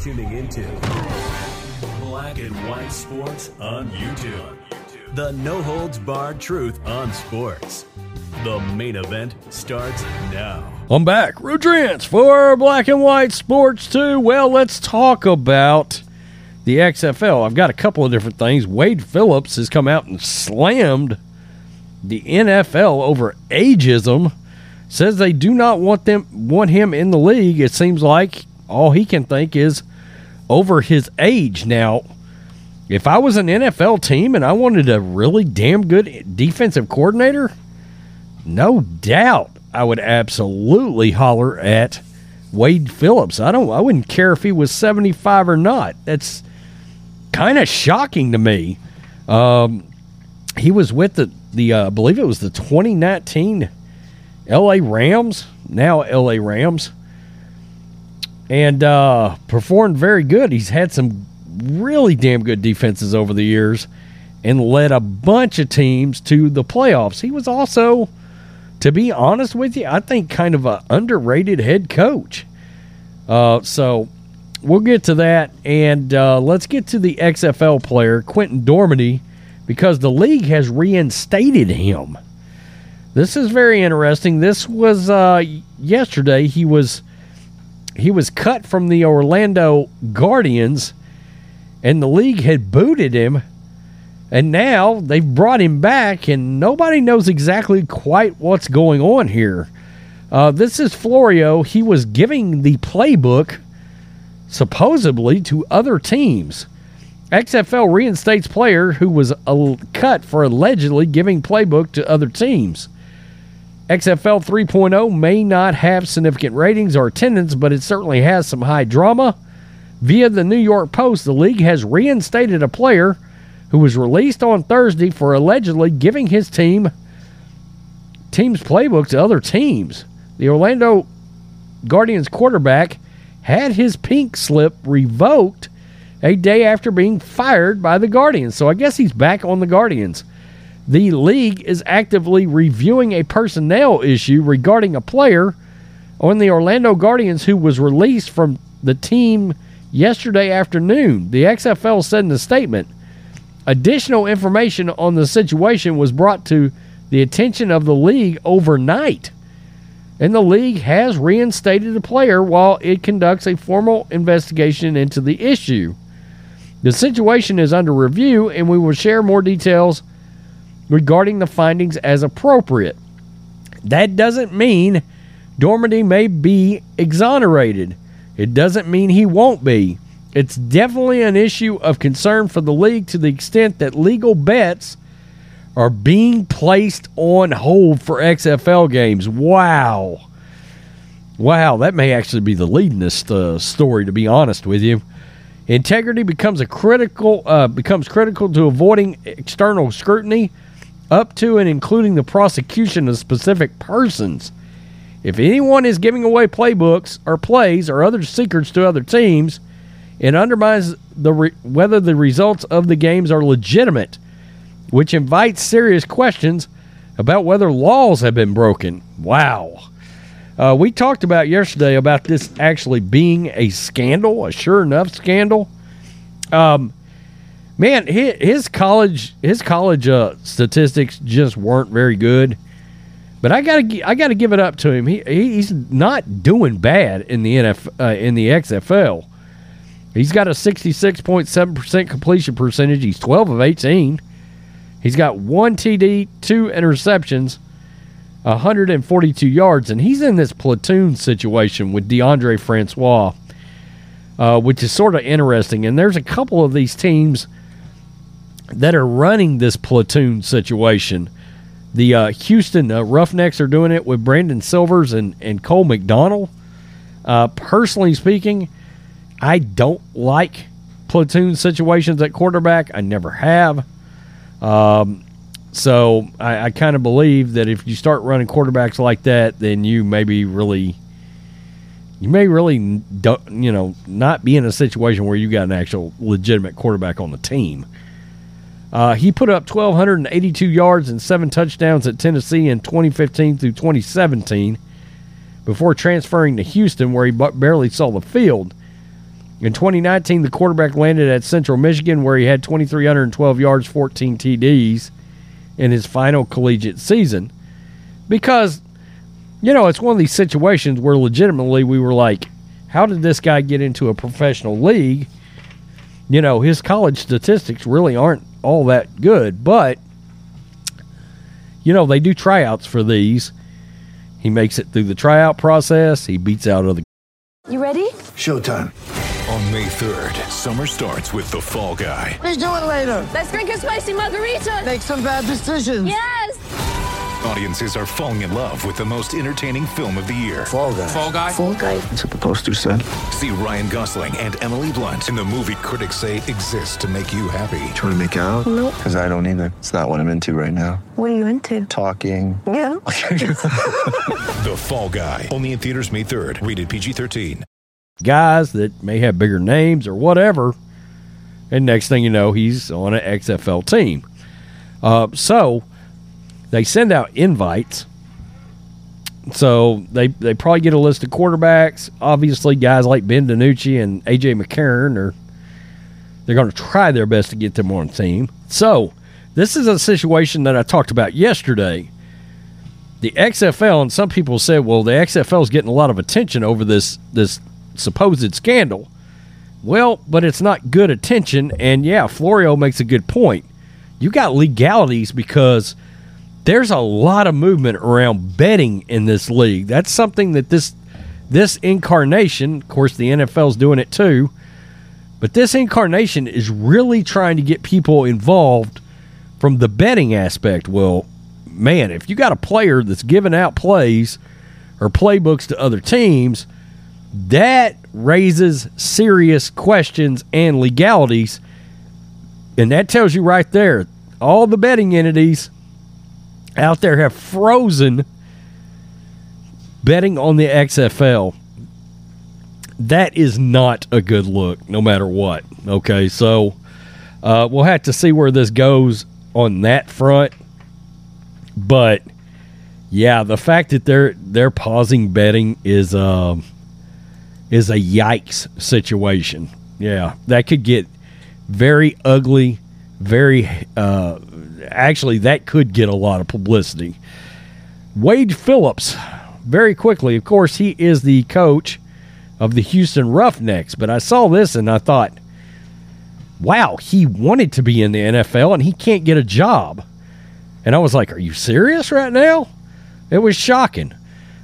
Tuning into Black and White Sports on YouTube. The no holds barred truth on sports. The main event starts now. I'm back. Rudrance for Black and White Sports 2. Well, let's talk about the XFL. I've got a couple of different things. Wade Phillips has come out and slammed the NFL over ageism. Says they do not want them want him in the league. It seems like all he can think is over his age. Now, if I was an NFL team and I wanted a really damn good defensive coordinator, no doubt I would absolutely holler at Wade Phillips. I don't I wouldn't care if he was 75 or not. That's kind of shocking to me. Um, he was with the the uh, I believe it was the 2019 LA Rams, now LA Rams and uh, performed very good. He's had some really damn good defenses over the years and led a bunch of teams to the playoffs. He was also, to be honest with you, I think kind of an underrated head coach. Uh, so we'll get to that. And uh, let's get to the XFL player, Quinten Dormady, because the league has reinstated him. This is very interesting. This was uh, yesterday. He was he was cut from the Orlando Guardians, and the league had booted him. And now they've brought him back, and nobody knows exactly quite what's going on here. Uh, this is Florio. He was giving the playbook supposedly to other teams. XFL reinstates player who was a- cut for allegedly giving playbook to other teams. XFL 3.0 may not have significant ratings or attendance, but it certainly has some high drama. Via the New York Post, the league has reinstated a player who was released on Thursday for allegedly giving his team team's playbook to other teams. The Orlando Guardians quarterback had his pink slip revoked a day after being fired by the Guardians. So I guess he's back on the Guardians. The league is actively reviewing a personnel issue regarding a player on the Orlando Guardians who was released from the team yesterday afternoon. The XFL said in a statement additional information on the situation was brought to the attention of the league overnight. And the league has reinstated the player while it conducts a formal investigation into the issue. The situation is under review, and we will share more details regarding the findings as appropriate. That doesn't mean Dormady may be exonerated. It doesn't mean he won't be. It's definitely an issue of concern for the league to the extent that legal bets are being placed on hold for XFL games. Wow. Wow, that may actually be the leadingest uh, story, to be honest with you. Integrity becomes a critical uh, becomes critical to avoiding external scrutiny up to and including the prosecution of specific persons. If anyone is giving away playbooks or plays or other secrets to other teams, it undermines the re- whether the results of the games are legitimate, which invites serious questions about whether laws have been broken. Wow. Uh, we talked about yesterday about this actually being a scandal, a sure enough scandal. Um, man, his college his college uh, statistics just weren't very good. But I gotta I gotta give it up to him. He he's not doing bad in the NF uh, in the XFL. He's got a sixty six point seven percent completion percentage. He's twelve of eighteen. He's got one TD, two interceptions, 142 yards, and he's in this platoon situation with Deondre Francois, uh, which is sort of interesting. And there's a couple of these teams that are running this platoon situation. The uh, Houston uh, Roughnecks are doing it with Brandon Silvers and, and Cole McDonald. Uh, personally speaking, I don't like platoon situations at quarterback. I never have. Um, so I, I kind of believe that if you start running quarterbacks like that, then you maybe really, you may really, you know, not be in a situation where you got an actual legitimate quarterback on the team. Uh, he put up 1,282 yards and seven touchdowns at Tennessee in 2015 through 2017 before transferring to Houston, where he barely saw the field. In 2019, the quarterback landed at Central Michigan, where he had 2,312 yards, 14 TDs in his final collegiate season. Because, you know, it's one of these situations where legitimately we were like, how did this guy get into a professional league? You know, his college statistics really aren't all that good, but, you know, they do tryouts for these. He makes it through the tryout process, he beats out other. You ready? Showtime. On May 3rd, summer starts with The Fall Guy. Let's do it later. Let's drink a spicy margarita. Make some bad decisions. Yes. Audiences are falling in love with the most entertaining film of the year. Fall guy. Fall guy. Fall guy. That's what the poster said. See Ryan Gosling and Emily Blunt in the movie critics say exists to make you happy. Trying to make it out? Nope. Because I don't either. It's not what I'm into right now. What are you into? Talking. Yeah. the Fall Guy. Only in theaters May 3rd. Rated PG-13 guys that may have bigger names or whatever. And next thing you know, he's on an XFL team. Uh, so they send out invites. So they, they probably get a list of quarterbacks. Obviously, guys like Ben DiNucci and AJ McCarron are they're going to try their best to get them on team. So this is a situation that I talked about yesterday. The XFL and some people said, well, the XFL is getting a lot of attention over this this supposed scandal. Well, but it's not good attention. And yeah, Florio makes a good point. You got legalities because there's a lot of movement around betting in this league. That's something that this this incarnation, of course, the NFL's doing it too, but this incarnation is really trying to get people involved from the betting aspect. Well, man, if you got a player that's giving out plays or playbooks to other teams, that raises serious questions and legalities. And that tells you right there all the betting entities out there have frozen betting on the XFL. That is not a good look, no matter what. Okay, so uh, we'll have to see where this goes on that front. But yeah, the fact that they're they're pausing betting is um, is a yikes situation. Yeah, that could get very ugly. Very, uh, actually, that could get a lot of publicity. Wade Phillips, very quickly, of course, he is the coach of the Houston Roughnecks. But I saw this and I thought, wow, he wanted to be in the NFL and he can't get a job. And I was like, are you serious right now? It was shocking.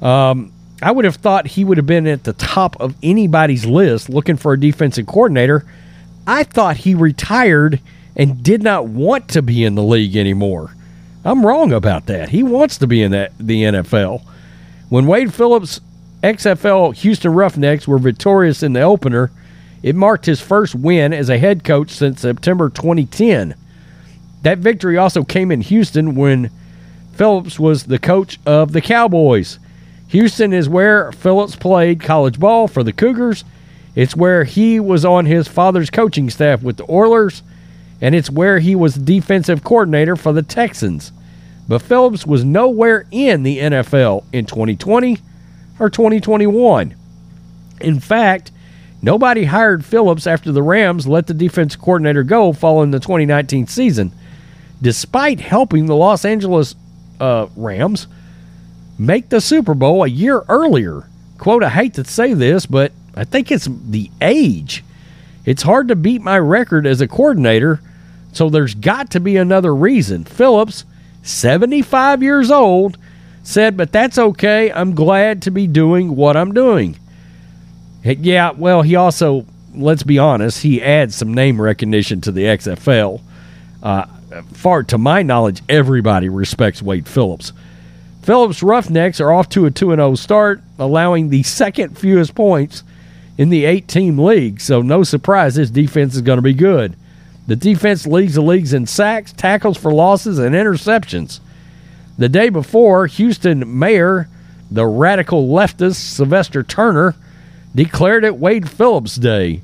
Um, I would have thought he would have been at the top of anybody's list looking for a defensive coordinator. I thought he retired and did not want to be in the league anymore. I'm wrong about that. He wants to be in that the NFL. When Wade Phillips XFL Houston Roughnecks were victorious in the opener, it marked his first win as a head coach since September 2010. That victory also came in Houston when Phillips was the coach of the Cowboys. Houston is where Phillips played college ball for the Cougars. It's where he was on his father's coaching staff with the Oilers, and it's where he was defensive coordinator for the Texans. But Phillips was nowhere in the NFL in 2020 or 2021. In fact, nobody hired Phillips after the Rams let the defensive coordinator go following the 2019 season, despite helping the Los Angeles uh, Rams make the Super Bowl a year earlier. Quote, I hate to say this, but I think it's the age. It's hard to beat my record as a coordinator, so there's got to be another reason. Phillips, 75 years old, said, But that's okay. I'm glad to be doing what I'm doing. Yeah, well, he also, let's be honest, he adds some name recognition to the XFL. Uh, far to my knowledge, everybody respects Wade Phillips. Phillips Roughnecks are off to a 2 0 start allowing the second fewest points in the eight team league. So, no surprise, this defense is going to be good. The defense leads the leagues in sacks, tackles for losses, and interceptions. The day before, Houston Mayor, the radical leftist Sylvester Turner, declared it Wade Phillips Day.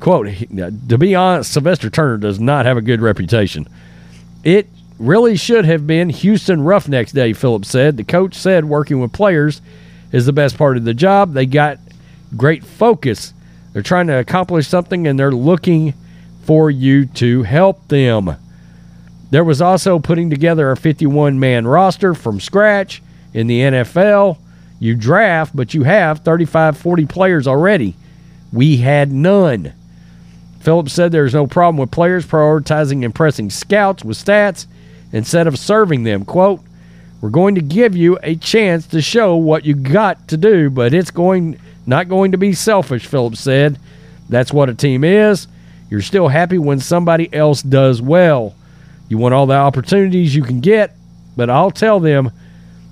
Quote, uh, to be honest, Sylvester Turner does not have a good reputation. It really should have been Houston Roughnecks Day, Phillips said. The coach said working with players is the best part of the job. They got great focus. They're trying to accomplish something and they're looking for you to help them. There was also putting together a 51 man roster from scratch in the NFL. You draft, but you have 35, 40 players already. We had none. Phillips said there's no problem with players prioritizing impressing scouts with stats instead of serving them. Quote, we're going to give you a chance to show what you got to do, but it's going not going to be selfish, Phillips said. That's what a team is. You're still happy when somebody else does well. You want all the opportunities you can get, but I'll tell them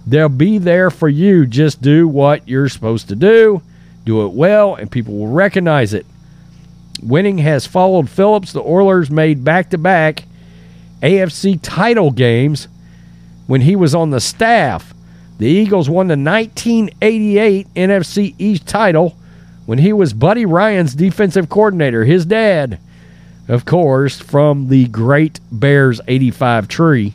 they'll be there for you. Just do what you're supposed to do, do it well, and people will recognize it. Winning has followed Phillips. The Oilers made back to back AFC title games when he was on the staff. The Eagles won the 1988 NFC East title when he was Buddy Ryan's defensive coordinator, his dad, of course, from the great Bears 85 tree.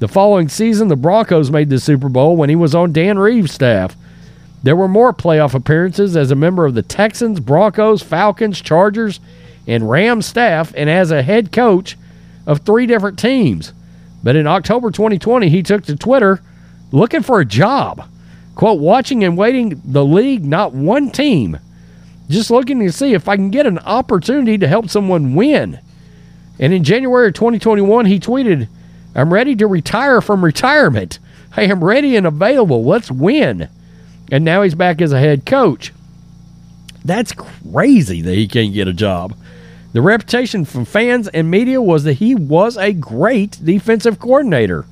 The following season, the Broncos made the Super Bowl when he was on Dan Reeves' staff. There were more playoff appearances as a member of the Texans, Broncos, Falcons, Chargers, and Rams staff, and as a head coach of three different teams. But in October 2020, he took to Twitter looking for a job. Quote, watching and waiting the league, not one team. Just looking to see if I can get an opportunity to help someone win. And in January of 2021, he tweeted, I'm ready to retire from retirement. I am ready and available. Let's win. And now he's back as a head coach. That's crazy that he can't get a job. The reputation from fans and media was that he was a great defensive coordinator.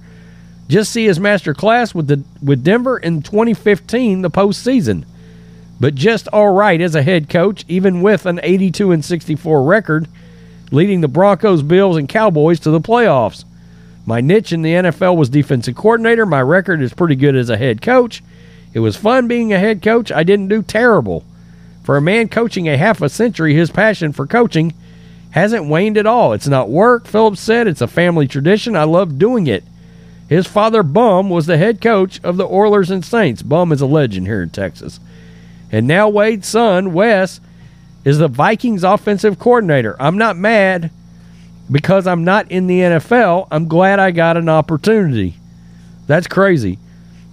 Just see his master class with the with Denver in 2015, the postseason. But just all right as a head coach, even with an 82 and 64 record, leading the Broncos, Bills, and Cowboys to the playoffs. My niche in the NFL was defensive coordinator. My record is pretty good as a head coach. It was fun being a head coach. I didn't do terrible. For a man coaching a half a century, his passion for coaching hasn't waned at all. It's not work, Phillips said. It's a family tradition. I love doing it. His father, Bum, was the head coach of the Oilers and Saints. Bum is a legend here in Texas. And now Wade's son, Wes, is the Vikings offensive coordinator. I'm not mad because I'm not in the NFL. I'm glad I got an opportunity. That's crazy.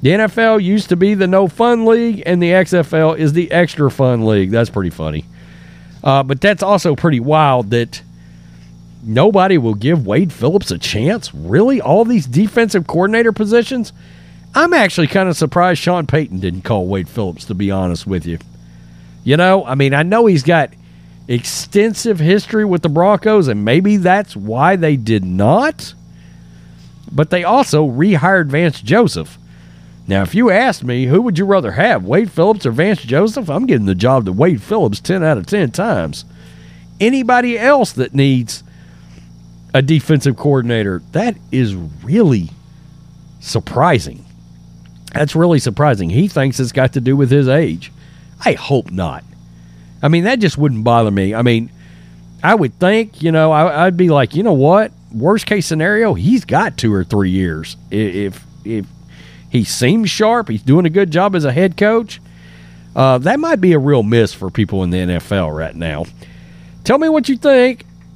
The NFL used to be the no fun league, and the XFL is the extra fun league. That's pretty funny. Uh, but that's also pretty wild that nobody will give Wade Phillips a chance. Really? All these defensive coordinator positions? I'm actually kind of surprised Sean Payton didn't call Wade Phillips, to be honest with you. You know, I mean, I know he's got extensive history with the Broncos, and maybe that's why they did not. But they also rehired Vance Joseph. Now, if you asked me, who would you rather have, Wade Phillips or Vance Joseph? I'm getting the job to Wade Phillips 10 out of 10 times. Anybody else that needs a defensive coordinator, that is really surprising. That's really surprising. He thinks it's got to do with his age. I hope not. I mean, that just wouldn't bother me. I mean, I would think, you know, I, would be like, you know what? Worst case scenario, he's got two or three years. If if he seems sharp, he's doing a good job as a head coach. Uh, that might be a real miss for people in the NFL right now. Tell me what you think,